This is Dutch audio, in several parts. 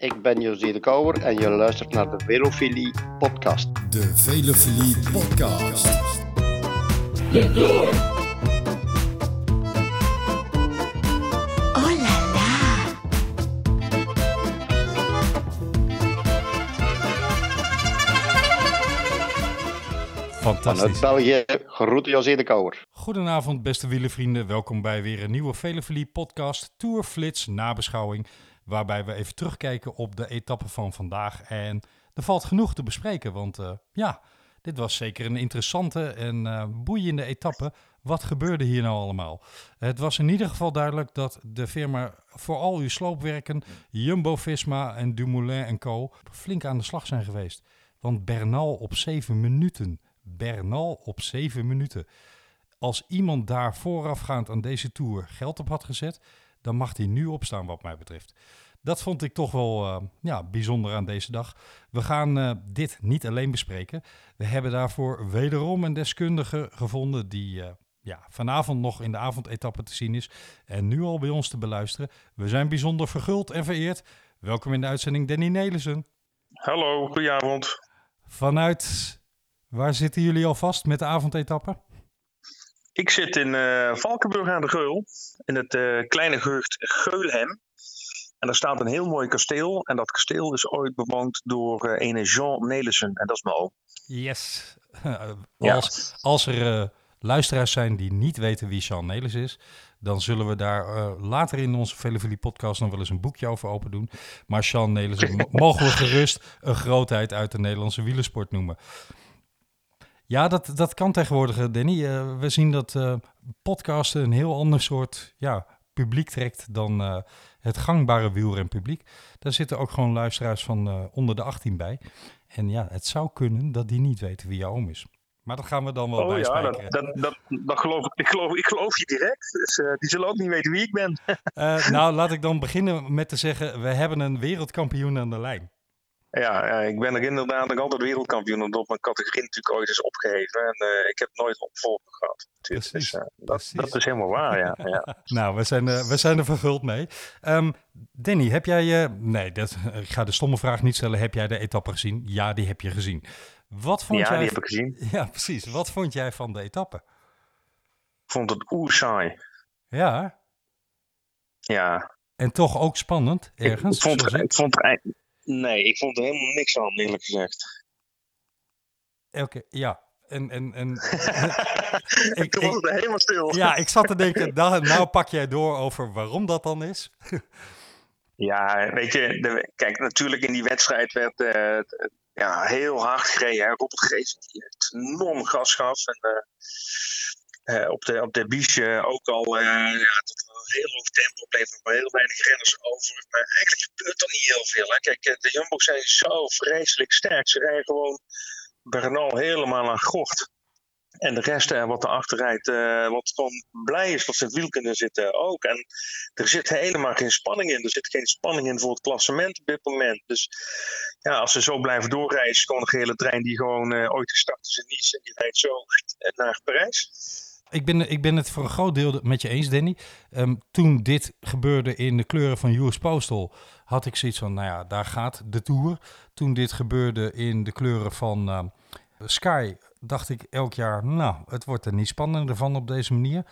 Ik ben José de Kouwer en je luistert naar de Velofilie podcast. De Velofilie podcast. De Tour. Oh la la. Vanuit Fantastisch. België, groeten José de Kouwer. Goedenavond, beste wielervrienden. Welkom bij weer een nieuwe Velevelie podcast, Tour Flits nabeschouwing. Waarbij we even terugkijken op de etappe van vandaag. En er valt genoeg te bespreken, want eh, ja, dit was zeker een interessante en eh, boeiende etappe. Wat gebeurde hier nou allemaal? Het was in ieder geval duidelijk dat de firma voor al uw sloopwerken, Jumbo-Visma en Dumoulin en Co. flink aan de slag zijn geweest. Want Bernal op 7 minuten. Bernal op 7 minuten. Als iemand daar voorafgaand aan deze tour geld op had gezet, dan mag hij nu opstaan, wat mij betreft. Dat vond ik toch wel eh, ja, bijzonder aan deze dag. We gaan eh, dit niet alleen bespreken. We hebben daarvoor wederom een deskundige gevonden die eh, ja, vanavond nog in de avondetappe te zien is en nu al bij ons te beluisteren. We zijn bijzonder verguld en vereerd. Welkom in de uitzending Danny Nelissen. Hallo, goedenavond. Vanuit, waar zitten jullie al vast met de avondetappe? Ik zit in eh, Valkenburg aan de Geul, in het eh, kleine gehucht Geulhem. En daar staat een heel mooi kasteel. En dat kasteel is ooit bewoond door eh ene Jean Nelissen. En dat is mijn oom. Yes. Ja. als, als er eh, luisteraars zijn die niet weten wie Sean Nelis is, dan zullen we daar eh, later in onze Velevelie podcast nog wel eens een boekje over open doen. Maar Sean Nelis mo- mogen we gerust een grootheid uit de Nederlandse wielersport noemen. Ja, dat, dat kan tegenwoordig, eh, Danny. Eh, we zien dat eh, podcasten een heel ander soort ja, publiek trekt dan het gangbare wielrenpubliek. Daar zitten ook gewoon luisteraars van onder de 18 bij. En ja, het zou kunnen dat die niet weten wie jouw oom is. Maar dat gaan we dan wel Oh ja, dat, dat, dat, dat geloof ik, ik, geloof, ik geloof je direct. Dus die zullen ook niet weten wie ik ben. Nou, laat ik dan beginnen met te zeggen, we hebben een wereldkampioen aan de lijn. Ja, ik ben er inderdaad nog altijd wereldkampioen. Omdat mijn categorie natuurlijk ooit is opgeheven. En eh, ik heb nooit opvolger gehad. natuurlijk. Precies, Dus, eh, dat, is helemaal waar, ja. ja. Nou, we zijn, er- we zijn er vervuld mee. Ehm, Danny, heb jij... eh, nee, dat, ik ga de stomme vraag niet stellen. Heb jij de etappe gezien? Ja, die heb je gezien. Wat vond ja, jij... die heb ik gezien. Ja, precies. Wat vond jij van de etappe? Ik vond het oer saai. Ja, Ja, en toch ook spannend, Ik- ergens. Ik, vond, ik. ik vond Nee, ik vond er helemaal niks aan, eerlijk gezegd. Oké, ja. En, en, en, Ik- Toen was ik- het helemaal stil. ja, ik zat te denken, nou, nou pak jij door over waarom dat dan is. Ja, weet je, de, kijk, natuurlijk in die wedstrijd werd eh, ja, heel hard gereden. Hè. Robert Gees die het enorm gas gaf. En eh, eh, op de, op de biche ook al ja, een heel hoog tempo bleef nog maar heel weinig renners over. Maar eigenlijk gebeurt er niet heel veel. Hè. Kijk, eh, de Jumbo's zijn zo vreselijk sterk. Ze rijden gewoon Bernal helemaal aan gort. En de rest eh, wat erachter rijdt, eh, wat gewoon blij is dat ze het wiel kunnen zitten ook. En er zit helemaal geen spanning in. Er zit geen spanning in voor het klassement op dit moment. Dus ja, als ze zo blijven doorrijden, is gewoon een gele trein die gewoon ooit gestart is in Nice. En die rijdt zo naar Parijs. Ik ben, ik ben het voor een groot deel met je eens, Danny. Ehm, toen dit gebeurde in de kleuren van US Postal, had ik zoiets van, nou ja, daar gaat de Tour. Toen dit gebeurde in de kleuren van ehm, Sky, dacht ik elk jaar, nou, het wordt er niet spannender van op deze manier.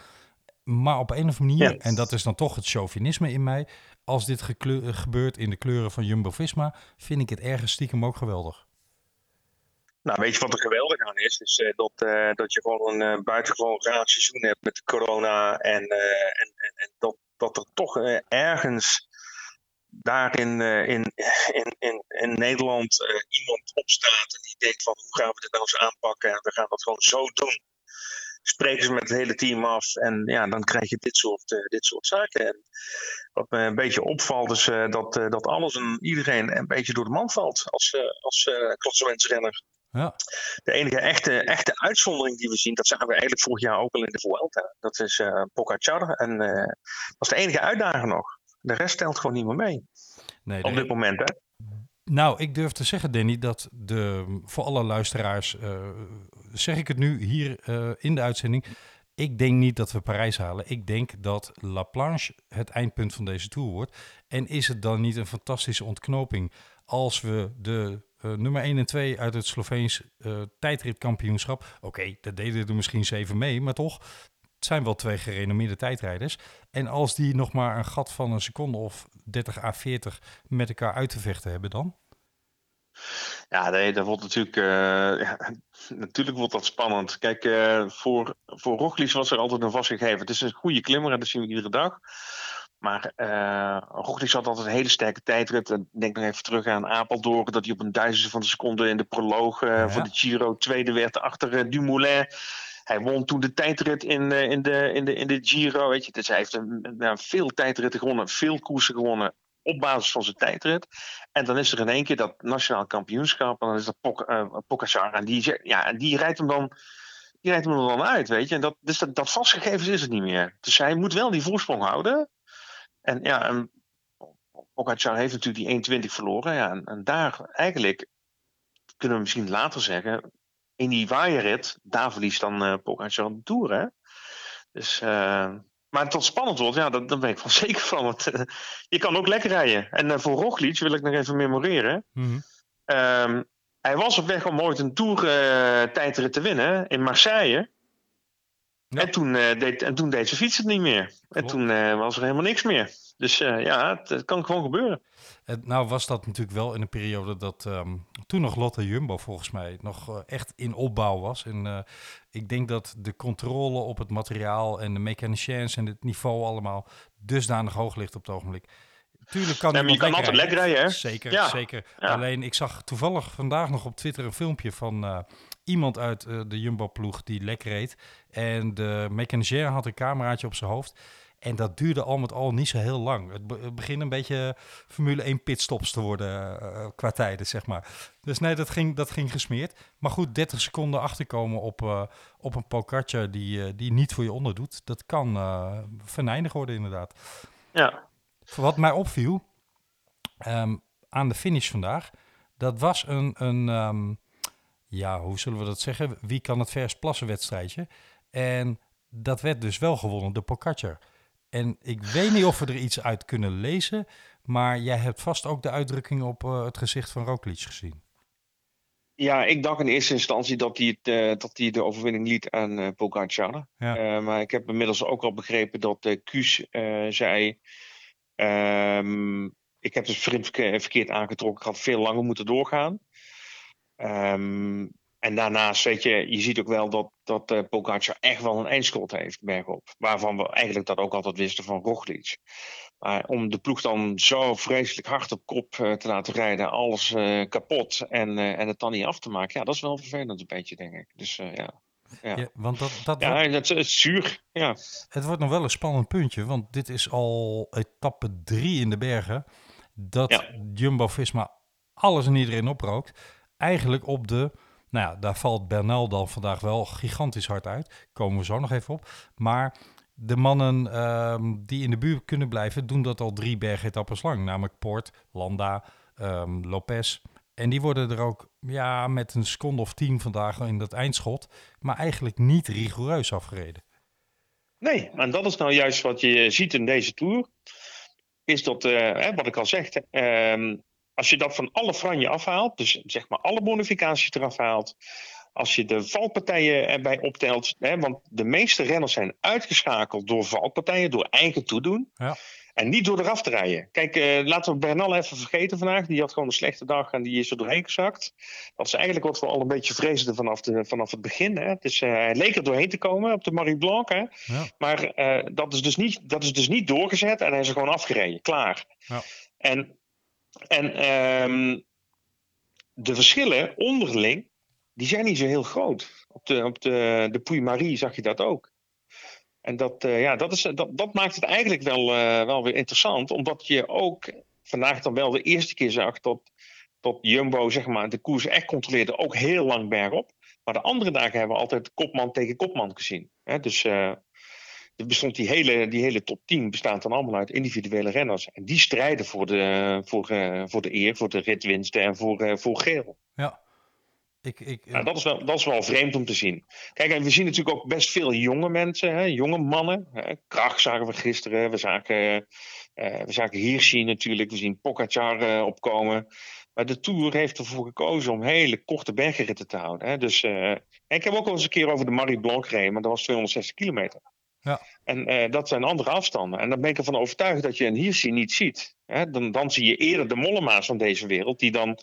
Maar op een of andere manier, en dat is dan toch het chauvinisme in mij, als dit gebeurt in de kleuren van Jumbo-Visma, vind ik het ergens stiekem ook geweldig. Nou, weet je wat er geweldig aan is? Is eh, dat, eh, dat je gewoon een eh, buitengewoon raar seizoen hebt met corona. En, en, en, dat, dat er toch ergens daarin in, in, in, in, Nederland iemand opstaat. En die denkt van hoe gaan we dit nou eens aanpakken? En we gaan dat gewoon zo doen. Spreken ze met het hele team af. En ja, dan krijg je dit soort, dit soort zaken. En wat me een beetje opvalt is dat, dat alles en iedereen een beetje door de man valt als, als klassementsrenner. Ja, De enige echte, echte uitzondering die we zien, dat zagen we eigenlijk vorig jaar ook al in de Vuelta. Dat is eh Pogacar. En eh, dat is de enige uitdager nog. De rest telt gewoon niet meer mee. nee, Op dit moment, hè? Nou, ik durf te zeggen, Danny, dat de, voor alle luisteraars, eh, zeg ik het nu hier in de uitzending. Ik denk niet dat we Parijs halen. Ik denk dat La Planche het eindpunt van deze tour wordt. En is het dan niet een fantastische ontknoping als we de uh, nummer 1 en 2 uit het Sloveens uh, tijdritkampioenschap... Oké, dat deden er misschien zeven mee, maar toch... Het zijn wel twee gerenommeerde tijdrijders. En als die nog maar een gat van een seconde of 30 à 40 met elkaar uit te vechten hebben dan? Ja, dat wordt natuurlijk, uh, ja, natuurlijk wordt dat spannend. Kijk, voor, voor Roglic was er altijd een vastgegeven. Het is een goede klimmer en dat zien we iedere dag. Maar uh, Roglic had altijd een hele sterke tijdrit. En denk nog even terug aan Apeldoorn, dat hij op een duizendste van de seconde in de proloog ja. voor de Giro tweede werd achter Dumoulin. Hij won toen de tijdrit in, in, de, in, de, in de Giro. Weet je. Dus hij heeft een, een, veel tijdritten gewonnen, veel koersen gewonnen op basis van zijn tijdrit. En dan is er in één keer dat nationaal kampioenschap. En dan is dat Pok, uh. En die, ja, en die rijdt hem dan. Die rijdt hem er dan uit, weet je. En dat, dus dat, dat vastgegeven is het niet meer. Dus hij moet wel die voorsprong houden. En ja, en Pogacar heeft natuurlijk die 1.20 verloren. Ja, en, en, daar eigenlijk kunnen we misschien later zeggen. In die waaierrit, daar verliest dan uh, Pogacar de Tour, hè. Dus, uh, maar het tot spannend wordt, ja, daar, daar ben ik van zeker van. Want, uh, je kan ook lekker rijden. En uh, voor Roglic wil ik nog even memoreren. Mhm. Mm -hmm. um, hij was op weg om ooit een Tour tijdrit te winnen in Marseille. Ja. En, toen, deed, en toen deed zijn fiets het niet meer. En toen was er helemaal niks meer. Dus ja, het, het, kan gewoon gebeuren. Nou was dat natuurlijk wel in een periode dat um, toen nog Lotte Jumbo volgens mij nog echt in opbouw was. En ik denk dat de controle op het materiaal en de mechaniciens en het niveau allemaal dusdanig hoog ligt op het ogenblik. Tuurlijk kan je kan altijd lekker rijden, hè? Zeker, ja. zeker. Ja. Alleen ik zag toevallig vandaag nog op Twitter een filmpje van uh, iemand uit de Jumbo-ploeg die lek reed. En de mechanicien had een cameraatje op zijn hoofd. En dat duurde al met al niet zo heel lang. Het, be het begint een beetje Formule 1 pitstops te worden uh, qua tijden, zeg maar. Dus nee, dat ging, dat ging gesmeerd. Maar goed, 30 seconden achterkomen op, uh, op een Pogacar die, uh, die niet voor je onderdoet... dat kan venijnig worden inderdaad. Ja. Wat mij opviel um, aan de finish vandaag... dat was een, een um, ja, hoe zullen we dat zeggen? Wie kan het vers plassen wedstrijdje. En dat werd dus wel gewonnen door Pogacar. En ik weet niet of we er iets uit kunnen lezen, maar jij hebt vast ook de uitdrukking op uh, het gezicht van Roglic gezien. Ja, ik dacht in eerste instantie dat hij, het, uh, dat hij de overwinning liet aan uh, Pogacar. Ja. maar ik heb inmiddels ook al begrepen dat Kuus zei... Um, ik heb het verkeerd aangetrokken, ik had veel langer moeten doorgaan. Um, en daarnaast, weet je, je ziet ook wel dat, dat uh, echt wel een eindschot heeft bergop. Waarvan we eigenlijk dat ook altijd wisten van Roglic. Maar om de ploeg dan zo vreselijk hard op kop uh, te laten rijden, alles uh, kapot en, en het dan niet af te maken, ja, dat is wel vervelend een beetje, denk ik. Dus ja. Ja. ja, want dat, dat ja, wordt... dat is zuur. Ja. Het wordt nog wel een spannend puntje, want dit is al etappe drie in de bergen. Dat ja. Jumbo-Visma alles en iedereen oprookt. Eigenlijk op de nou ja, daar valt Bernal dan vandaag wel gigantisch hard uit. Komen we zo nog even op. Maar de mannen um, die in de buurt kunnen blijven, doen dat al drie bergetappes lang. Namelijk Poort, Landa, um, Lopez. En die worden er ook ja, met een seconde of tien vandaag in dat eindschot. Maar eigenlijk niet rigoureus afgereden. Nee, en dat is nou juist wat je ziet in deze Tour. Is dat, uh, wat ik al zeg, uh, als je dat van alle franje afhaalt, dus zeg maar alle bonificaties eraf haalt, als je de valpartijen erbij optelt, hè, want de meeste renners zijn uitgeschakeld door valpartijen, door eigen toedoen. Ja. En niet door eraf te rijden. Kijk, uh, laten we Bernal even vergeten vandaag. Die had gewoon een slechte dag en die is er doorheen gezakt. Dat is eigenlijk wat we al een beetje vreesden vanaf, de, vanaf het begin. Hè. Dus, uh, hij leek er doorheen te komen op de Marie Blanc. Hè. Ja. Maar uh, dat, is dus niet, dat is dus niet doorgezet en hij is er gewoon afgereden. Klaar. Ja. En en um, de verschillen onderling, die zijn niet zo heel groot. Op de, op de, de Puy-Marie zag je dat ook. En dat, uh, ja, dat, is, dat, dat maakt het eigenlijk wel, uh, wel weer interessant, omdat je ook vandaag dan wel de eerste keer zag dat, dat Jumbo zeg maar, de koers echt controleerde, ook heel lang bergop. Maar de andere dagen hebben we altijd kopman tegen kopman gezien. Hè? Dus er bestond die hele, die hele top 10 bestaat dan allemaal uit individuele renners. En die strijden voor de, voor, voor de eer, voor de ritwinsten en voor, voor geel. Ja. Ik, ik, nou, dat, is wel, dat is wel vreemd om te zien. Kijk, en we zien natuurlijk ook best veel jonge mensen, hè, jonge mannen. Hè. Krach zagen we gisteren. We zagen we zagen Hirschi natuurlijk, we zien Pogacar opkomen. Maar de Tour heeft ervoor gekozen om hele korte bergritten te houden. Hè. Dus, ik heb ook al eens een keer over de Marie Blanc gereden, maar dat was 260 kilometer. Ja. En dat zijn andere afstanden. En dan ben ik ervan overtuigd dat je een Hirschi niet ziet. Hè. Dan, dan zie je eerder de Mollema's van deze wereld, die dan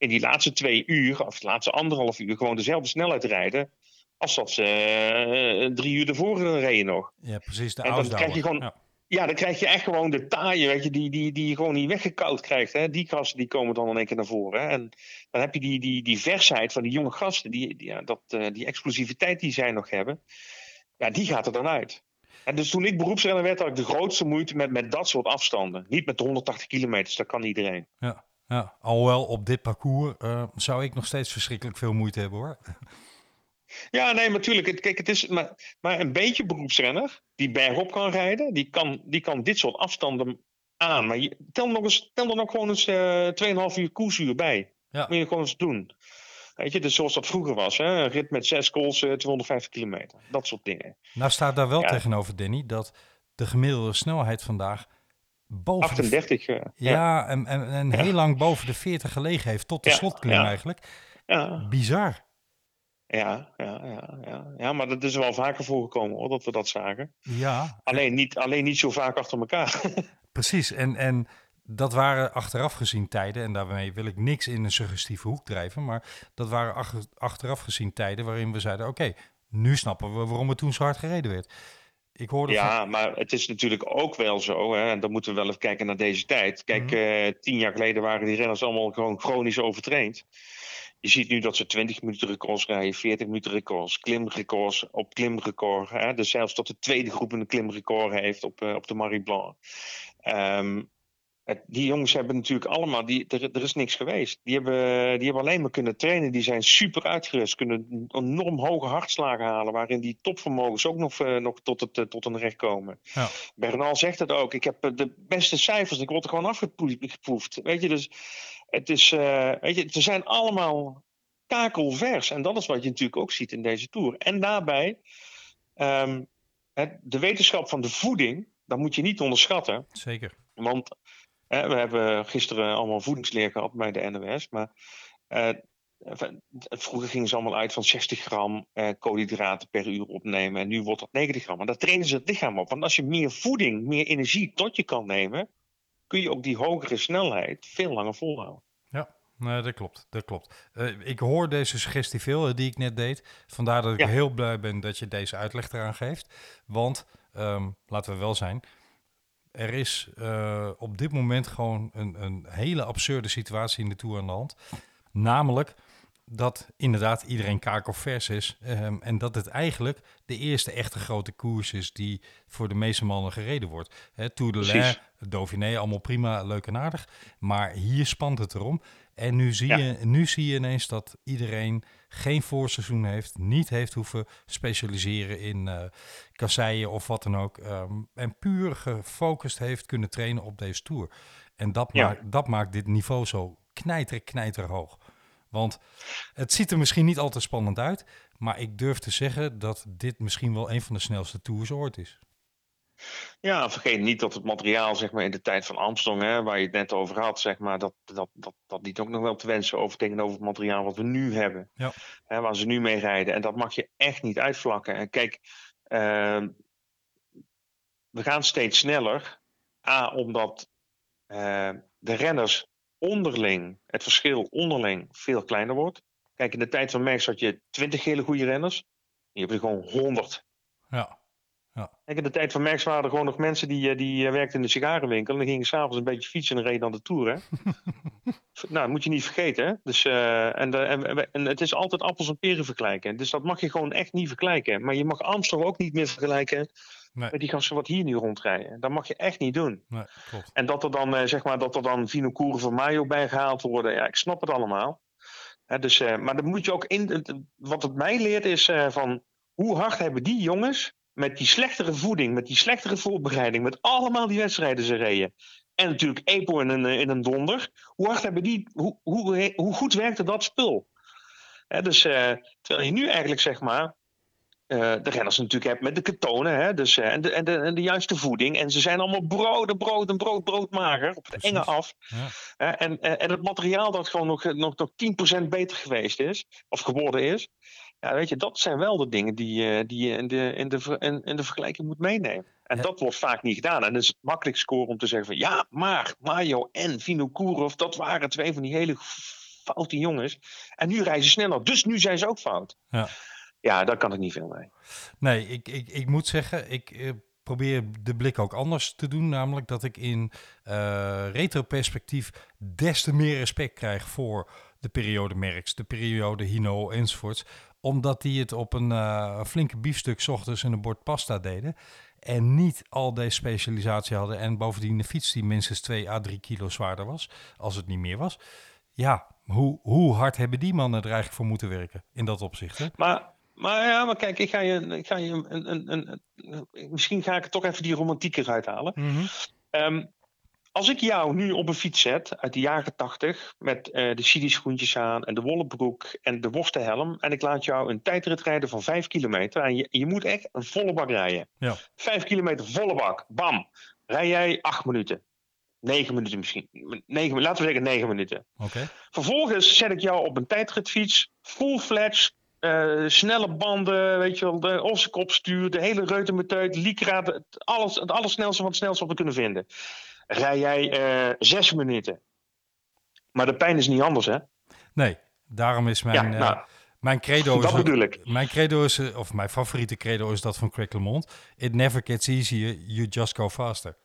in die laatste twee uur, of de laatste anderhalf uur, gewoon dezelfde snelheid rijden. Als dat ze uh, drie uur ervoor reden nog. Ja, precies. De en dan krijg je gewoon. Ja. dan krijg je echt gewoon de taaien, weet je, die, die, die je gewoon niet weggekoud krijgt. Hè? Die gasten die komen dan in één keer naar voren. Hè? En dan heb je die, die, die versheid van die jonge gasten, die, die, ja, dat, uh, die explosiviteit die zij nog hebben, ja, die gaat er dan uit. En dus toen ik beroepsrenner werd, had ik de grootste moeite met, met dat soort afstanden. Niet met de 180 kilometer, dat kan iedereen. Ja. Ja, alhoewel op dit parcours uh, zou ik nog steeds verschrikkelijk veel moeite hebben hoor. Ja, nee, natuurlijk. Kijk, het is maar, maar een beetje beroepsrenner die bergop kan rijden, die kan, die kan dit soort afstanden aan. Maar je, tel, nog eens, tel er nog gewoon eens uh, 2,5 uur koersuur bij. Ja. Moet je gewoon eens doen. Weet je, dus zoals dat vroeger was. Hè? Een rit met zes calls, uh, 250 kilometer. Dat soort dingen. Nou staat daar wel ja. tegenover, Danny, dat de gemiddelde snelheid vandaag boven 38. De, ja, ja, en, en, en heel lang boven de 40 gelegen heeft, tot de slotklim eigenlijk. Ja. Bizar. Ja, ja, ja, ja, ja, maar dat is wel vaker voorgekomen hoor, dat we dat zagen. Ja. Alleen niet, alleen niet zo vaak achter elkaar. Precies, en, en dat waren achteraf gezien tijden, en daarmee wil ik niks in een suggestieve hoek drijven, maar dat waren ach, achteraf gezien tijden waarin we zeiden, oké, okay, nu snappen we waarom het toen zo hard gereden werd. Ik hoorde ja, van... maar het is natuurlijk ook wel zo, hè, en dan moeten we wel even kijken naar deze tijd. Kijk, mm -hmm. uh, tien jaar geleden waren die renners allemaal gewoon chronisch overtraind. Je ziet nu dat ze 20 minuten records rijden, 40 minuten records, klimrecords op klimrecord. Hè? Dus zelfs tot de tweede groep een klimrecord heeft op, uh, op de Marie Blanc. Um, die jongens hebben natuurlijk allemaal, die, er, er, is niks geweest. Die hebben, die hebben alleen maar kunnen trainen. Die zijn super uitgerust, kunnen enorm hoge hartslagen halen, waarin die topvermogens ook nog, uh, nog tot, het, uh, tot een recht komen. Ja. Bernal zegt het ook. Ik heb de beste cijfers, ik word er gewoon afgeproefd. Weet je, dus het is, uh, weet je, ze zijn allemaal kakelvers. En dat is wat je natuurlijk ook ziet in deze tour. En daarbij, um, het, de wetenschap van de voeding, dat moet je niet onderschatten. Zeker. Want we hebben gisteren allemaal voedingsleer gehad bij de NOS. Maar uh, vroeger gingen ze allemaal uit van 60 gram uh, koolhydraten per uur opnemen. En nu wordt dat 90 gram. Maar daar trainen ze het lichaam op. Want als je meer voeding, meer energie tot je kan nemen. kun je ook die hogere snelheid veel langer volhouden. Ja. Nee, dat klopt. Dat klopt. Uh, ik hoor deze suggestie veel die ik net deed. Vandaar dat ik Ja. heel blij ben dat je deze uitleg eraan geeft. Want, ehm, laten we wel zijn, er is eh, op dit moment gewoon een, een hele absurde situatie in de Tour aan de hand. Namelijk dat inderdaad iedereen kakelvers is. ehm, en dat het eigenlijk de eerste echte grote koers is die voor de meeste mannen gereden wordt. Hè, Tour de. Lens, Dauphiné, allemaal prima, leuk en aardig. Maar hier spant het erom. En nu zie, Ja. je, nu zie je ineens dat iedereen geen voorseizoen heeft, niet heeft hoeven specialiseren in eh kasseien of wat dan ook. ehm, en puur gefocust heeft kunnen trainen op deze Tour. En dat, Ja. maakt, dat maakt dit niveau zo knijter, knijter hoog. Want het ziet er misschien niet altijd spannend uit, maar ik durf te zeggen dat dit misschien wel een van de snelste tours ooit is. Ja, vergeet niet dat het materiaal zeg maar, in de tijd van Armstrong, hè, waar je het net over had, zeg maar, dat, dat, dat, dat liet ook nog wel te wensen over tegenover het materiaal wat we nu hebben. Ja. Hè, waar ze nu mee rijden. En dat mag je echt niet uitvlakken. En kijk, ehm, we gaan steeds sneller. A, omdat eh, de renners onderling, het verschil onderling, veel kleiner wordt. Kijk, in de tijd van Max had je 20 hele goede renners. Je hebt er gewoon 100. Ja, Kijk, in de tijd van Max waren er gewoon nog mensen die, eh, die eh, werkten in de sigarenwinkel. En die gingen s'avonds een beetje fietsen en reden aan de Tour. Hè? nou, dat moet je niet vergeten. Hè? Dus, eh, en, de- en, en- het is altijd appels en peren vergelijken. Dus dat mag je gewoon echt niet vergelijken. Maar je mag Armstrong ook niet meer vergelijken nee, met die gasten wat hier nu rondrijden. Dat mag je echt niet doen. nee klopt. En dat er dan, zeg maar, dat er dan Vinokoeren van Mayo bij gehaald worden. Ja, ik snap het allemaal. Hè, dus, maar dan moet je ook in. Wat het mij leert is van hoe hard hebben die jongens met die slechtere voeding, met die slechtere voorbereiding, met allemaal die wedstrijden ze reden. En natuurlijk Epo in een, eh, in een donder. Hoe hard hebben die, hoe, hoe, hoe goed werkte dat spul? Dus eh, terwijl je nu eigenlijk zeg maar de renners natuurlijk hebt met de ketonen. Hè, dus, en, de, en, de, en de juiste voeding. En ze zijn allemaal brood en brood en brood, broodmager. Op het enge af. Ja. en, en het materiaal dat gewoon nog, nog, nog 10% beter geweest is. Of geworden is. Ja, weet je, dat zijn wel de dingen die, eh, die je in de, in, de, in, in de vergelijking moet meenemen. En Ja. dat wordt vaak niet gedaan. En het is makkelijk scoren om te zeggen van ja, maar Mario en Vinokourov, dat waren twee van die hele foute jongens. En nu rijden ze sneller, dus nu zijn ze ook fout. Ja. Ja, daar kan ik niet veel mee. Nee, ik, ik, ik moet zeggen, ik eh, probeer de blik ook anders te doen. Namelijk dat ik in eh retroperspectief des te meer respect krijg voor de periode Merckx, de periode Hino enzovoorts. Omdat die het op een eh, flinke biefstuk ochtends en een bord pasta deden. En niet al deze specialisatie hadden. En bovendien de fiets die minstens 2 à 3 kilo zwaarder was. Als het niet meer was. Ja, hoe, hoe hard hebben die mannen er eigenlijk voor moeten werken in dat opzicht? Hè? Maar, maar ja, maar kijk, ik ga je, ik ga je een, een, een, een- misschien ga ik er toch even die romantiek eruit halen. Ehm, als ik jou nu op een fiets zet uit de jaren 80 met eh, de Sidi schoentjes aan en de wollen broek en de worstenhelm en ik laat jou een tijdrit rijden van 5 kilometer en je, je moet echt een volle bak rijden. Ja. 5 kilometer volle bak, bam. Rij jij 8 minuten. 9 minuten misschien. 9, laten we zeggen 9 minuten. Oké. Vervolgens zet ik jou op een tijdritfiets, full fledged, eh, snelle banden, weet je wel, de Ossekopstuur, de hele reutemeteut, Lycra, het, alles, het allersnelste van het snelste wat we kunnen vinden. Rij jij eh, zes minuten. Maar de pijn is niet anders, hè? Nee, daarom is mijn, ja, eh, nou, mijn credo... is dat bedoel ik. Mijn credo is, eh, of mijn favoriete credo is dat van Craig Lemont. It never gets easier, you just go faster.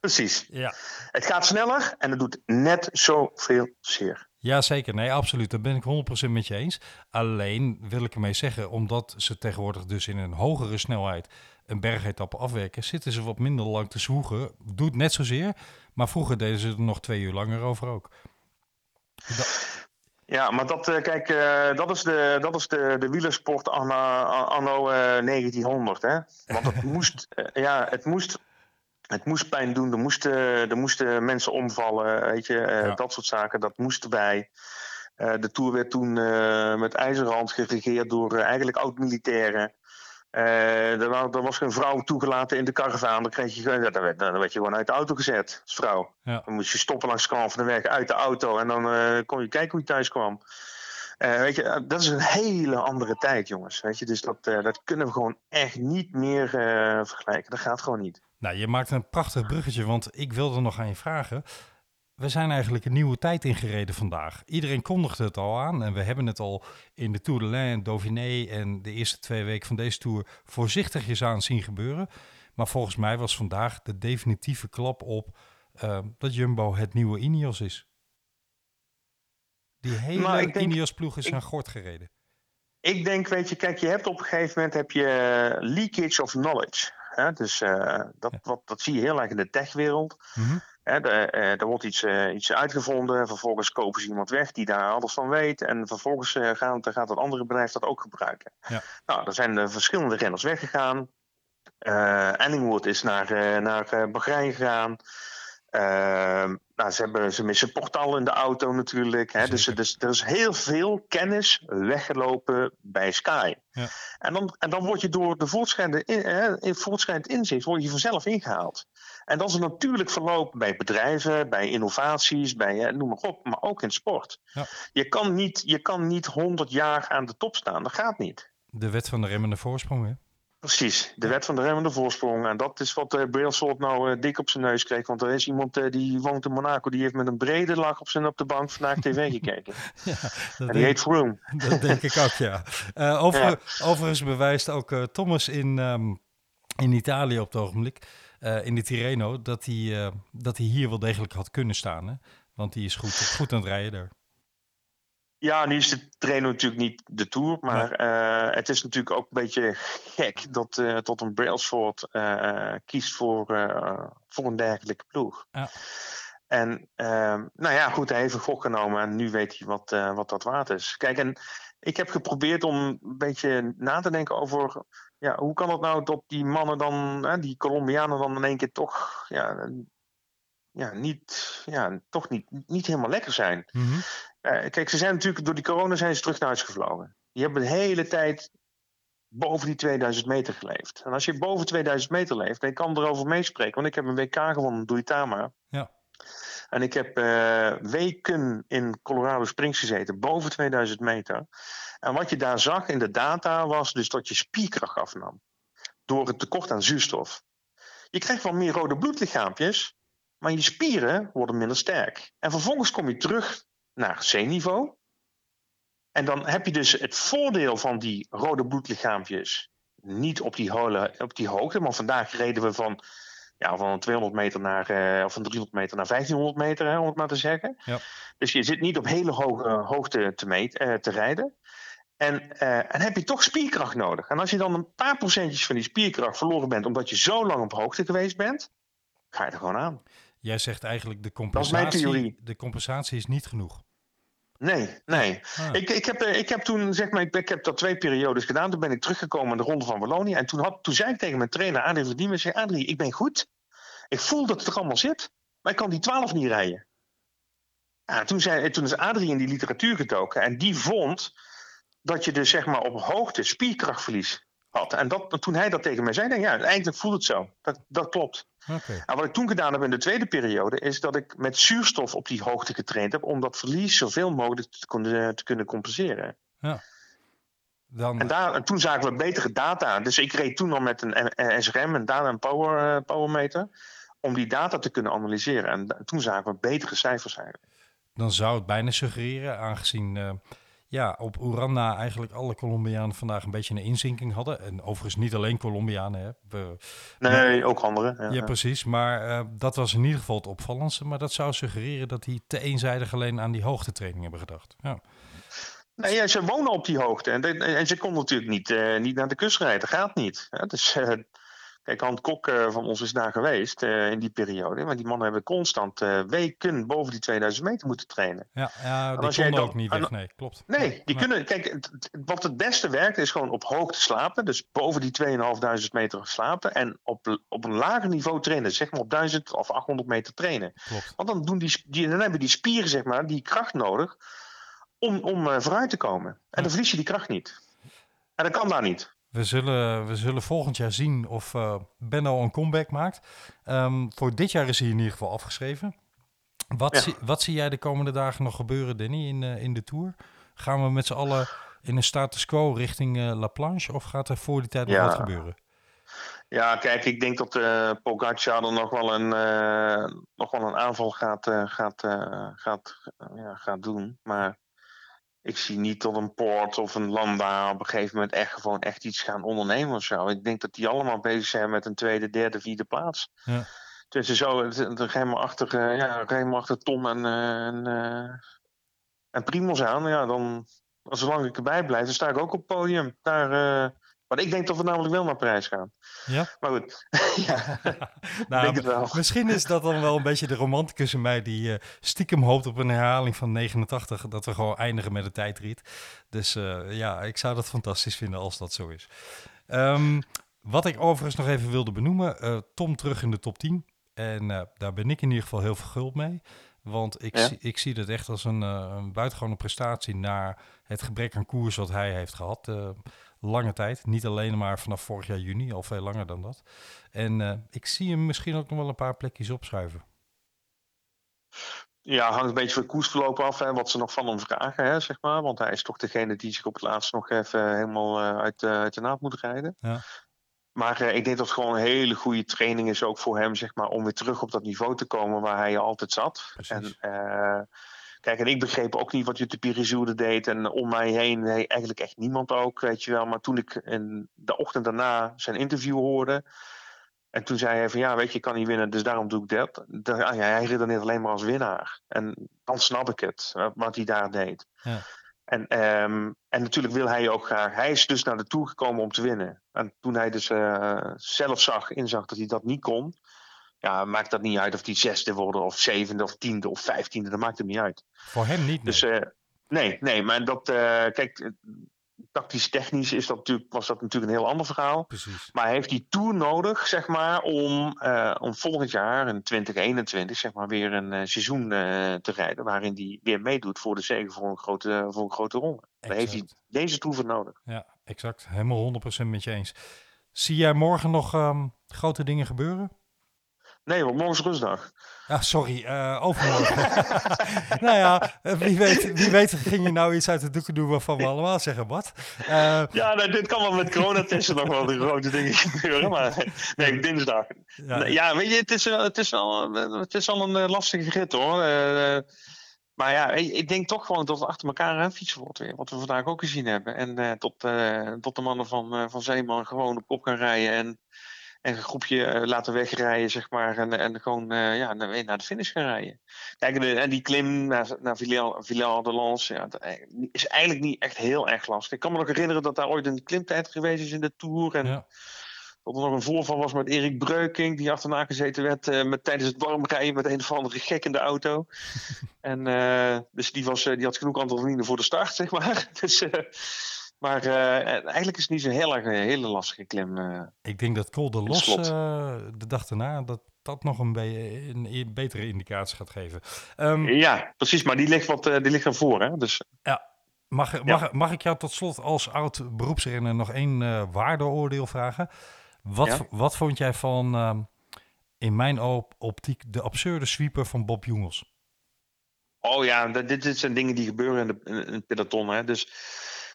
Precies. Ja. Het gaat sneller en het doet net zoveel zeer. Ja, zeker. Nee, absoluut. Daar ben ik 100% met je eens. Alleen wil ik ermee zeggen, omdat ze tegenwoordig dus in een hogere snelheid een bergetappe afwerken, zitten ze wat minder lang te zwoegen. Doet net zozeer, maar vroeger deden ze er nog twee uur langer over ook. Ja, maar dat, eh, kijk, eh, dat is de, dat is de, de wielersport anno, anno eh, 1900, hè? Want het moest, eh, ja, het moest, het moest pijn doen. Er moesten, er moesten mensen omvallen, weet je, eh, Ja. dat soort zaken. Dat moest erbij. Eh, de Tour werd toen eh, met ijzerhand geregeerd door eh, eigenlijk oud-militairen. Eh, er, wa- er was geen vrouw toegelaten in de karavaan. Dan, kreeg je, gewoon- ja, dan, werd, dan werd je gewoon uit de auto gezet als vrouw. Ja. Dan moest je stoppen langs de kant van de weg uit de auto. En dan eh, kon je kijken hoe je thuis kwam. Eh, weet je, dat is een hele andere tijd, jongens. Weet je, dus dat, dat kunnen we gewoon echt niet meer vergelijken. Dat gaat gewoon niet. Nou, je maakt een prachtig bruggetje, want ik wilde nog aan je vragen. We zijn eigenlijk een nieuwe tijd ingereden vandaag. Iedereen kondigde het al aan en we hebben het al in de Tour de l'Ain, Dauphiné en de eerste twee weken van deze Tour voorzichtigjes aan zien gebeuren. Maar volgens mij was vandaag de definitieve klap op eh, dat Jumbo het nieuwe Ineos is. Die hele ik denk- Ineos-ploeg is ik- aan gort gereden. Ik denk, weet je, kijk, je hebt op een gegeven moment heb je eh, leakage of knowledge. Hè? Dus eh, dat, Ja. wat, dat zie je heel erg in de techwereld. Mhm. Hè, eh, er wordt iets, eh, iets uitgevonden, vervolgens kopen ze iemand weg die daar alles van weet. En vervolgens eh, gaat, gaat het andere bedrijf dat ook gebruiken. Ja. Nou, er zijn verschillende renners weggegaan. Eh Ellingwood is naar, eh, naar Bahrein gegaan. Ehm, nou, ze, hebben, ze missen portal in de auto natuurlijk. Hè? Dus, dus er is heel veel kennis weggelopen bij Sky. Ja. En, dan, en dan word je door de voortschrijdende in, hè, voortschrijdend inzicht word je vanzelf ingehaald. En dat is een natuurlijk verloop bij bedrijven, bij innovaties, bij hè, noem maar op, maar ook in sport. Ja. Je, kan niet, je kan niet 100 jaar aan de top staan, dat gaat niet. De wet van de remmende voorsprong, hè? Precies, de wet van de remmende voorsprong. En dat is wat uh, Brailsford nou eh, dik op zijn neus kreeg. Want er is iemand eh, die woont in Monaco, die heeft met een brede lach op, zijn, op de bank vandaag tv gekeken. Ja, en die heet Froome. Dat denk ik ook, ja. Eh, over, Overigens bewijst ook eh, Thomas in, ehm, in Italië op het ogenblik, eh, in de Tirreno, dat hij, eh, dat hij hier wel degelijk had kunnen staan. Hè? Want hij is goed, goed aan het rijden daar. Ja, nu is de trainer natuurlijk niet de Tour. Maar eh, het is natuurlijk ook een beetje gek dat tot een Brailsford kiest voor, voor een dergelijke ploeg. Ja. En ehm, nou ja, goed, hij heeft een gok genomen en nu weet hij wat, wat dat waard is. Kijk, en ik heb geprobeerd om een beetje na te denken over... Ja, hoe kan het nou dat die mannen dan, hè, die Colombianen dan in één keer toch... Ja, ja, niet, ja, toch niet, niet helemaal lekker zijn. Mm -hmm. Uh, kijk, ze zijn natuurlijk door die corona zijn ze terug naar huis gevlogen. Die hebben de hele tijd boven die 2000 meter geleefd. En als je boven 2000 meter leeft, dan kan erover meespreken. Want ik heb een WK gewonnen, Duitama. Ja. En ik heb eh, weken in Colorado Springs gezeten, boven 2000 meter. En wat je daar zag in de data was dus dat je spierkracht afnam. Door het tekort aan zuurstof. Je krijgt wel meer rode bloedlichaampjes, maar je spieren worden minder sterk. En vervolgens kom je terug naar C-niveau. En dan heb je dus het voordeel van die rode bloedlichaampjes niet op die, hole, op die hoogte. Maar vandaag reden we van, ja, van 200 meter naar, uh, of van 300 meter naar 1500 meter, hè, om het maar te zeggen. Ja. Dus je zit niet op hele hoge hoogte te, meet, uh, te rijden. En, uh, en heb je toch spierkracht nodig. En als je dan een paar procentjes van die spierkracht verloren bent, omdat je zo lang op hoogte geweest bent, ga je er gewoon aan. Jij zegt eigenlijk de compensatie, de compensatie is niet genoeg. Nee, nee. Ah. Ik, ik, heb, ik heb toen, zeg maar, ik, ik, heb dat twee periodes gedaan. Toen ben ik teruggekomen in de Ronde van Wallonië. En toen, had, toen zei ik tegen mijn trainer, Adrie Verdiemen, zei Adrie, ik ben goed. Ik voel dat het er allemaal zit, maar ik kan die 12 niet rijden. Ja, toen, zei, toen is Adrie in die literatuur gedoken en die vond dat je dus zeg maar op hoogte spierkrachtverlies had. En dat, toen hij dat tegen mij zei, denk ik, ja, eigenlijk voelt het zo. Dat, dat klopt. Okay. En wat ik toen gedaan heb in de tweede periode, is dat ik met zuurstof op die hoogte getraind heb om dat verlies zoveel mogelijk te kunnen, te kunnen compenseren. Ja. Dan... En, daar, en toen zagen we betere data. Dus ik reed toen al met een SRM, een data en power, uh, powermeter, om die data te kunnen analyseren. En toen zagen we betere cijfers eigenlijk. Dan zou het bijna suggereren, aangezien uh, ja, op Uranda eigenlijk alle Colombianen vandaag een beetje een inzinking hadden. En overigens niet alleen Colombianen. Hè. We, nee, maar, ook anderen. Ja, ja precies. Maar uh, dat was in ieder geval het opvallendste. Maar dat zou suggereren dat die te eenzijdig alleen aan die hoogtetraining hebben gedacht. Ja. Nee, ja, ze wonen op die hoogte. En, de, en ze kon natuurlijk niet, uh, niet naar de kust rijden. Dat gaat niet. Ja, dus, uh, Kijk, Han Kok uh, van ons is daar geweest uh, in die periode. Maar die mannen hebben constant uh, weken boven die 2000 meter moeten trainen. Ja, ja die konden ook niet weg. Nee, klopt. Nee, die nee. kunnen... Kijk, wat het beste werkt is gewoon op hoogte slapen. Dus boven die 2500 meter slapen. En op, op een lager niveau trainen. Zeg maar op 1000 of 800 meter trainen. Klopt. Want dan, doen die, die, dan hebben die spieren zeg maar, die kracht nodig om, om vooruit te komen. En dan verlies je die kracht niet. En dat kan daar niet. We zullen, we zullen volgend jaar zien of uh, Benno een comeback maakt. Um, voor dit jaar is hij in ieder geval afgeschreven. Wat, ja. zie, wat zie jij de komende dagen nog gebeuren, Danny, in, uh, in de Tour? Gaan we met z'n allen in een status quo richting uh, La Planche of gaat er voor die tijd nog ja. wat gebeuren? Ja, kijk, ik denk dat uh, Pogacar er nog wel een, nog wel een aanval gaat, gaat, gaat, ja, gaat doen. Maar ik zie niet dat een Poort of een Landa op een gegeven moment echt gewoon echt iets gaan ondernemen of zo. Ik denk dat die allemaal bezig zijn met een tweede, derde, vierde plaats. Ja. Dus zo, helemaal achter, uh, ja, helemaal achter Tom en, uh, en, uh, en Primos aan. Ja, dan, zolang ik erbij blijf, dan sta ik ook op het podium. Daar, maar ik denk dat we namelijk wel naar prijs gaan. Ja? Maar goed, ja, nou, denk het wel. Misschien is dat dan wel een beetje de romanticus in mij die uh, stiekem hoopt op een herhaling van 89. Dat we gewoon eindigen met een tijdrit. Dus uh, ja, ik zou dat fantastisch vinden als dat zo is. Um, wat ik overigens nog even wilde benoemen. Uh, Tom terug in de top 10. En daar ben ik in ieder geval heel verguld mee. Want ik, Ja. zie, ik zie dat echt als een, een buitengewone prestatie naar het gebrek aan koers wat hij heeft gehad. Lange tijd. Niet alleen maar vanaf vorig jaar juni, al veel langer dan dat. En uh, ik zie hem misschien ook nog wel een paar plekjes opschuiven. Ja, hangt een beetje van het koersverloop af en wat ze nog van hem vragen, hè, zeg maar. Want hij is toch degene die zich op het laatst nog even helemaal uit, uit de naad moet rijden. Ja. Maar uh, ik denk dat het gewoon een hele goede training is ook voor hem, zeg maar, om weer terug op dat niveau te komen waar hij altijd zat. Precies. En, uh, kijk, en ik begreep ook niet wat Jutta Pirisourde deed. En om mij heen, nee, eigenlijk echt niemand ook, weet je wel. Maar toen ik in de ochtend daarna zijn interview hoorde. En toen zei hij van ja, weet je, ik kan niet winnen, dus daarom doe ik dat. Ah, ja, hij redeneert alleen maar als winnaar. En dan snap ik het, wat hij daar deed. Ja. En, um, en natuurlijk wil hij ook graag. Hij is dus naar de Tour gekomen om te winnen. En toen hij dus uh, zelf zag, inzag dat hij dat niet kon. Ja, maakt dat niet uit of hij zesde wordt, of zevende, of tiende, of vijftiende. Dat maakt het niet uit. Voor hem niet. Nee. Dus uh, nee, nee, maar dat. Uh, kijk, tactisch technisch is dat natuurlijk, was dat natuurlijk een heel ander verhaal. Precies. Maar heeft die Tour nodig, zeg maar, om, om volgend jaar, in 2021, zeg maar, weer een seizoen te rijden. Waarin hij weer meedoet voor de zegen voor een grote, voor een grote ronde. Daar heeft hij deze Tour voor nodig. Ja, exact. Helemaal 100% met je eens. Zie jij morgen nog ehm, grote dingen gebeuren? Nee, want morgen is rustdag. Ja, sorry, uh, overmorgen. nou ja, eh, wie weet, wie weet ging je nou iets uit de doeken doen waarvan we allemaal zeggen, wat? Uh, ja, nou, dit kan wel met coronatesten nog wel de grote dingen gebeuren, maar nee, dinsdag. Ja, ja weet je, het is, het is, al, het is al een lastige rit hoor. Uh, maar ja, ik denk toch gewoon dat we achter elkaar aan fietsen wordt weer. Wat we vandaag ook gezien hebben. En tot, tot de mannen van, van Zeeman gewoon op kop gaan rijden. En, en een groepje laten wegrijden, zeg maar. En, en gewoon ja, naar, naar de finish gaan rijden. Kijk, de, en die klim naar, naar Villal de Lans ja, dat is eigenlijk niet echt heel erg lastig. Ik kan me nog herinneren dat daar ooit een klimtijd geweest is in de Tour. En ja. Dat er nog een voorval was met Erik Breuking, die achterna gezeten werd uh, met, tijdens het warmrijden met een of andere gek in de auto. en uh, dus die, was, uh, die had genoeg adrenaline voor de start, zeg maar. dus, maar eigenlijk is het niet zo'n heel erg, hele lastige klim. Ik denk dat Col de Los de dag daarna, dat dat nog een, een betere indicatie gaat geven. Um, ja, precies, maar die ligt, wat, die ligt ervoor, hè? Dus... Ja, Mag, mag, mag ik jou tot slot als oud beroepsrenner nog één waardeoordeel vragen? Wat, wat vond jij van, uh, in mijn op optiek, de absurde sweeper van Bob Jungels? Oh ja, dit, dit zijn dingen die gebeuren in, de, in het peloton. Hè? Dus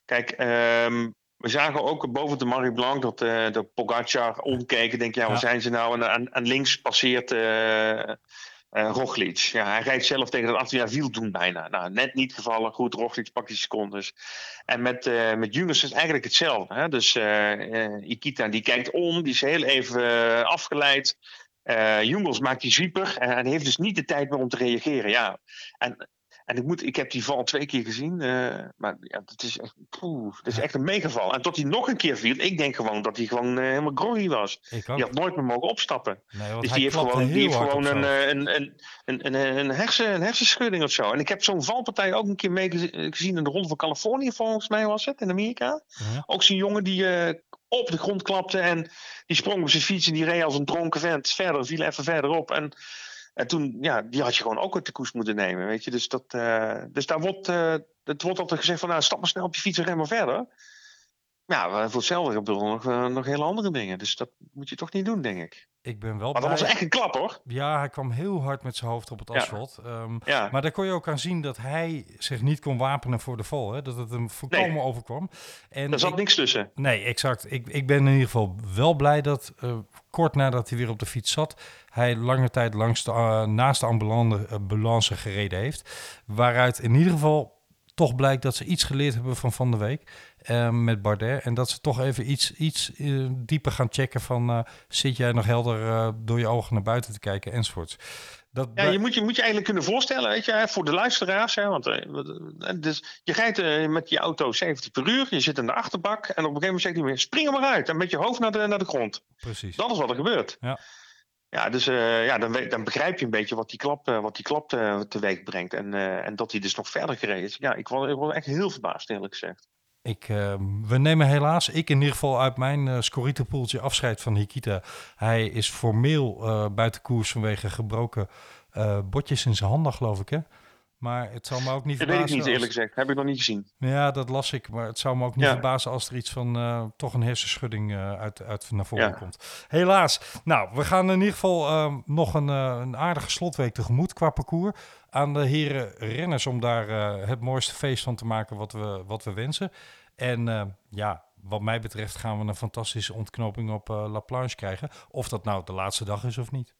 kijk, um, we zagen ook boven de Marie Blanc dat uh, de Pogacar omkeken. Denk ja, waar zijn ze nou? En aan, aan links passeert uh, Roglic. Ja, hij rijdt zelf tegen 18 jaar wiel doen bijna. Nou, net niet gevallen. Goed, Roglic pakt die secondes. En met, uh, met Junus is het eigenlijk hetzelfde. Hè? Dus Ikita die kijkt om, die is heel even afgeleid. Uh, Jungels maakt die zwieper en, en heeft dus niet de tijd meer om te reageren. Ja. En en ik, moet, ik heb die val twee keer gezien. Uh, maar ja, dat is echt, poeh, dat is echt een megaval. En tot hij nog een keer viel, ik denk gewoon dat hij gewoon uh, helemaal groggy was. Die had nooit meer mogen opstappen. Nee, dus die heeft gewoon, die heeft gewoon een, een, een, een, een, hersen, een hersenschudding of zo. En ik heb zo'n valpartij ook een keer meegezien in de Ronde van Californië, volgens mij was het, in Amerika. Ja. Ook zo'n jongen die uh, op de grond klapte en die sprong op zijn fiets en die reed als een dronken vent verder, viel even verderop. En en toen, ja, die had je gewoon ook uit de koers moeten nemen, weet je. Dus, dat, uh, dus daar wordt, uh, het wordt altijd gezegd van, nou, stap maar snel op je fiets en ren maar verder. Ja, voor hetzelfde gebeuren nog, uh, nog hele andere dingen. Dus dat moet je toch niet doen, denk ik. Ik ben wel maar dat was echt een klap, hoor. Ja, hij kwam heel hard met zijn hoofd op het asfalt. Ja. Um, ja. Maar daar kon je ook aan zien dat hij zich niet kon wapenen voor de val. Hè? Dat het hem volkomen nee. overkwam. En er zat ik, niks tussen. Nee, exact. Ik, ik ben in ieder geval wel blij dat kort nadat hij weer op de fiets zat, hij lange tijd langs de, uh, naast de ambulance gereden heeft. Waaruit in ieder geval toch blijkt dat ze iets geleerd hebben van Van de Week uh, met Bardet. En dat ze toch even iets, iets uh, dieper gaan checken van... Uh, zit jij nog helder door je ogen naar buiten te kijken enzovoorts. Dat ja, je moet, je moet je eigenlijk kunnen voorstellen, weet je, voor de luisteraars. Hè, want dus je rijdt met je auto 70 per uur, je zit in de achterbak... en op een gegeven moment zegt hij weer, spring er maar uit. En met je hoofd naar de, naar de grond. Precies. Dat is wat er gebeurt. Ja. Ja, dus uh, ja, dan, dan, begrijp je een beetje wat die klap, uh, wat die klap uh, teweeg brengt. En, en dat hij dus nog verder gereden is. Ja, ik was, ik echt heel verbaasd, eerlijk gezegd. Ik, we nemen helaas, ik in ieder geval uit mijn uh, scorito-poeltje afscheid van Hikita. Hij is formeel buiten koers vanwege gebroken botjes in zijn handen, geloof ik, hè? Maar het zal me ook niet dat verbazen. weet ik niet, eerlijk gezegd. Heb ik nog niet gezien. Ja, dat las ik. Maar het zou me ook niet ja. verbazen als er iets van uh, toch een hersenschudding uh, uit, uit naar voren ja. komt. Helaas. Nou, we gaan in ieder geval uh, nog een, een, aardige slotweek tegemoet qua parcours. Aan de heren renners om daar het mooiste feest van te maken wat we, wat we wensen. En ja, wat mij betreft gaan we een fantastische ontknoping op La Planche krijgen. Of dat nou de laatste dag is of niet.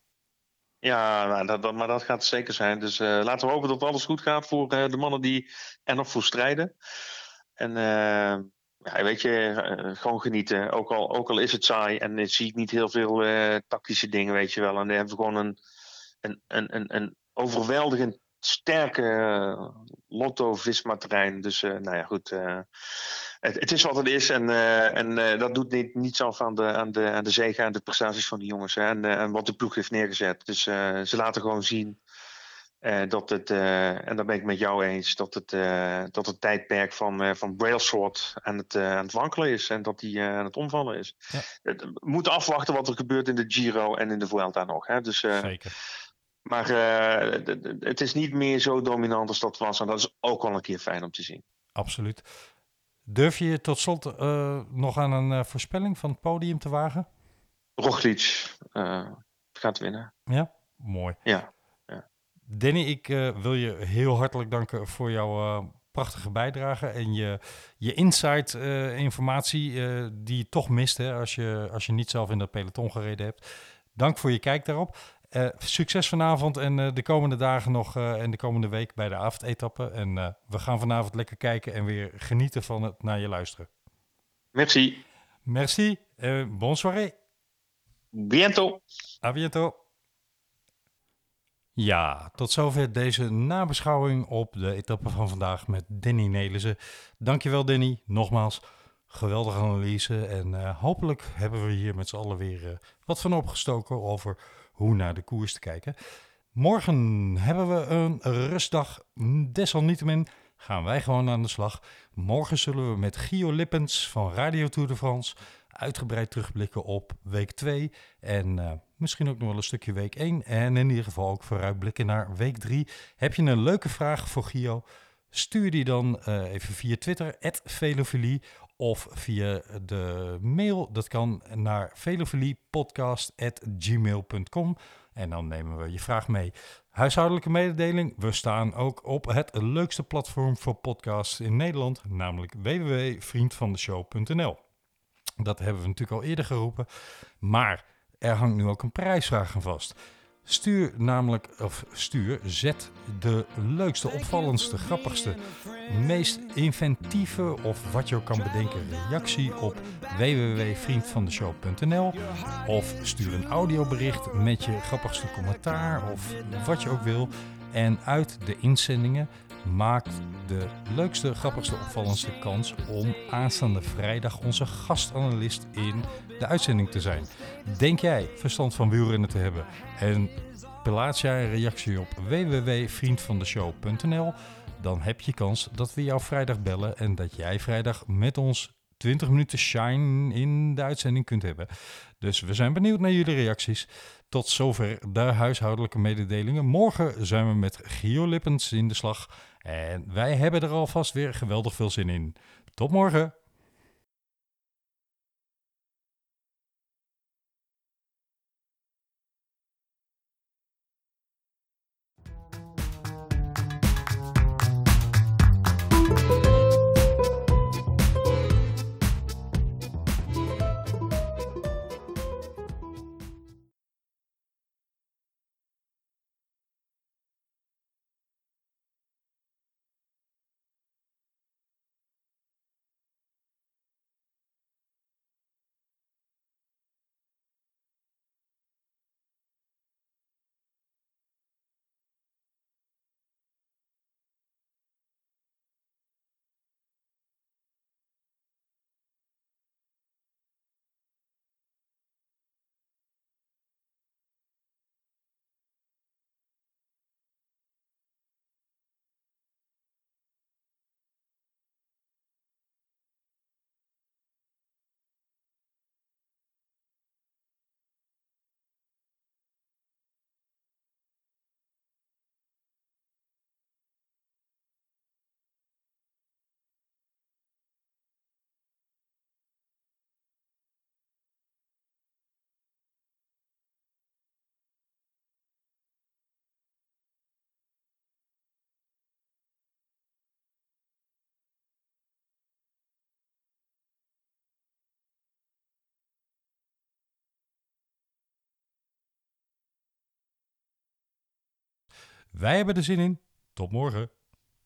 Ja, nou, dat, maar dat gaat zeker zijn. Dus uh, laten we hopen dat alles goed gaat voor uh, de mannen die er nog voor strijden. En uh, ja, weet je, gewoon genieten. Ook al, ook al is het saai en zie ik niet heel veel tactische dingen, weet je wel. En dan hebben gewoon een, een, een, een, een overweldigend sterke Lotto-Visma-terrein. Dus nou ja, goed het, het, is wat het is en, uh, en uh, dat doet niet, niets af aan de, aan, de, aan de zegen en de prestaties van die jongens hè, en, en wat de ploeg heeft neergezet. Dus ze laten gewoon zien dat het, en daar ben ik met jou eens, dat het, dat het tijdperk van, van Brailsford aan het, aan het wankelen is en dat die aan het omvallen is. Ja. We moeten afwachten wat er gebeurt in de Giro en in de Vuelta nog. Hè. Dus, Zeker. Maar het is niet meer zo dominant als dat was en dat is ook wel een keer fijn om te zien. Absoluut. Durf je tot slot uh, nog aan een uh, voorspelling van het podium te wagen? Roglic uh, gaat winnen. Ja, mooi. Ja. ja. Danny, ik wil je heel hartelijk danken voor jouw prachtige bijdrage en je, je insight informatie die je toch mist hè, als, je, als je niet zelf in dat peloton gereden hebt. Dank voor je kijk daarop. Uh, succes vanavond en uh, de komende dagen nog uh, en de komende week bij de avondetappe. En we gaan vanavond lekker kijken en weer genieten van het naar je luisteren. Merci. Merci. bonne soirée. Biento. A biento. Ja, tot zover deze nabeschouwing op de etappe van vandaag met Danny Nelissen. Dankjewel Danny, nogmaals. Geweldige analyse en hopelijk hebben we hier met z'n allen weer wat van opgestoken over hoe naar de koers te kijken. Morgen hebben we een rustdag. Desalniettemin gaan wij gewoon aan de slag. Morgen zullen we met Gio Lippens van Radio Tour de France uitgebreid terugblikken op week 2 en uh, misschien ook nog wel een stukje week 1 en in ieder geval ook vooruitblikken naar week 3. Heb je een leuke vraag voor Gio? Stuur die dan uh, even via Twitter, Velofilie, of via de mail. Dat kan naar velofiliepodcast.gmail.com en dan nemen we je vraag mee. Huishoudelijke mededeling. We staan ook op het leukste platform voor podcasts in Nederland, namelijk www.vriendvandeshow.nl. Dat hebben we natuurlijk al eerder geroepen, maar er hangt nu ook een prijsvraag aan vast. Stuur namelijk, of stuur, zet de leukste, opvallendste, grappigste, meest inventieve of wat je ook kan bedenken reactie op www.vriendvandeshow.nl of stuur een audiobericht met je grappigste commentaar of wat je ook wil. En uit de inzendingen maakt de leukste, grappigste, opvallendste kans om aanstaande vrijdag onze gastanalist in de uitzending te zijn. Denk jij verstand van wielrennen te hebben en plaats jij een reactie op www.vriendvandeshow.nl, dan heb je kans dat we jou vrijdag bellen en dat jij vrijdag met ons 20 minuten shine in de uitzending kunt hebben. Dus we zijn benieuwd naar jullie reacties. Tot zover de huishoudelijke mededelingen. Morgen zijn we met Gio Lippens in de slag. En wij hebben er alvast weer geweldig veel zin in. Tot morgen! Wij hebben er zin in. Tot morgen.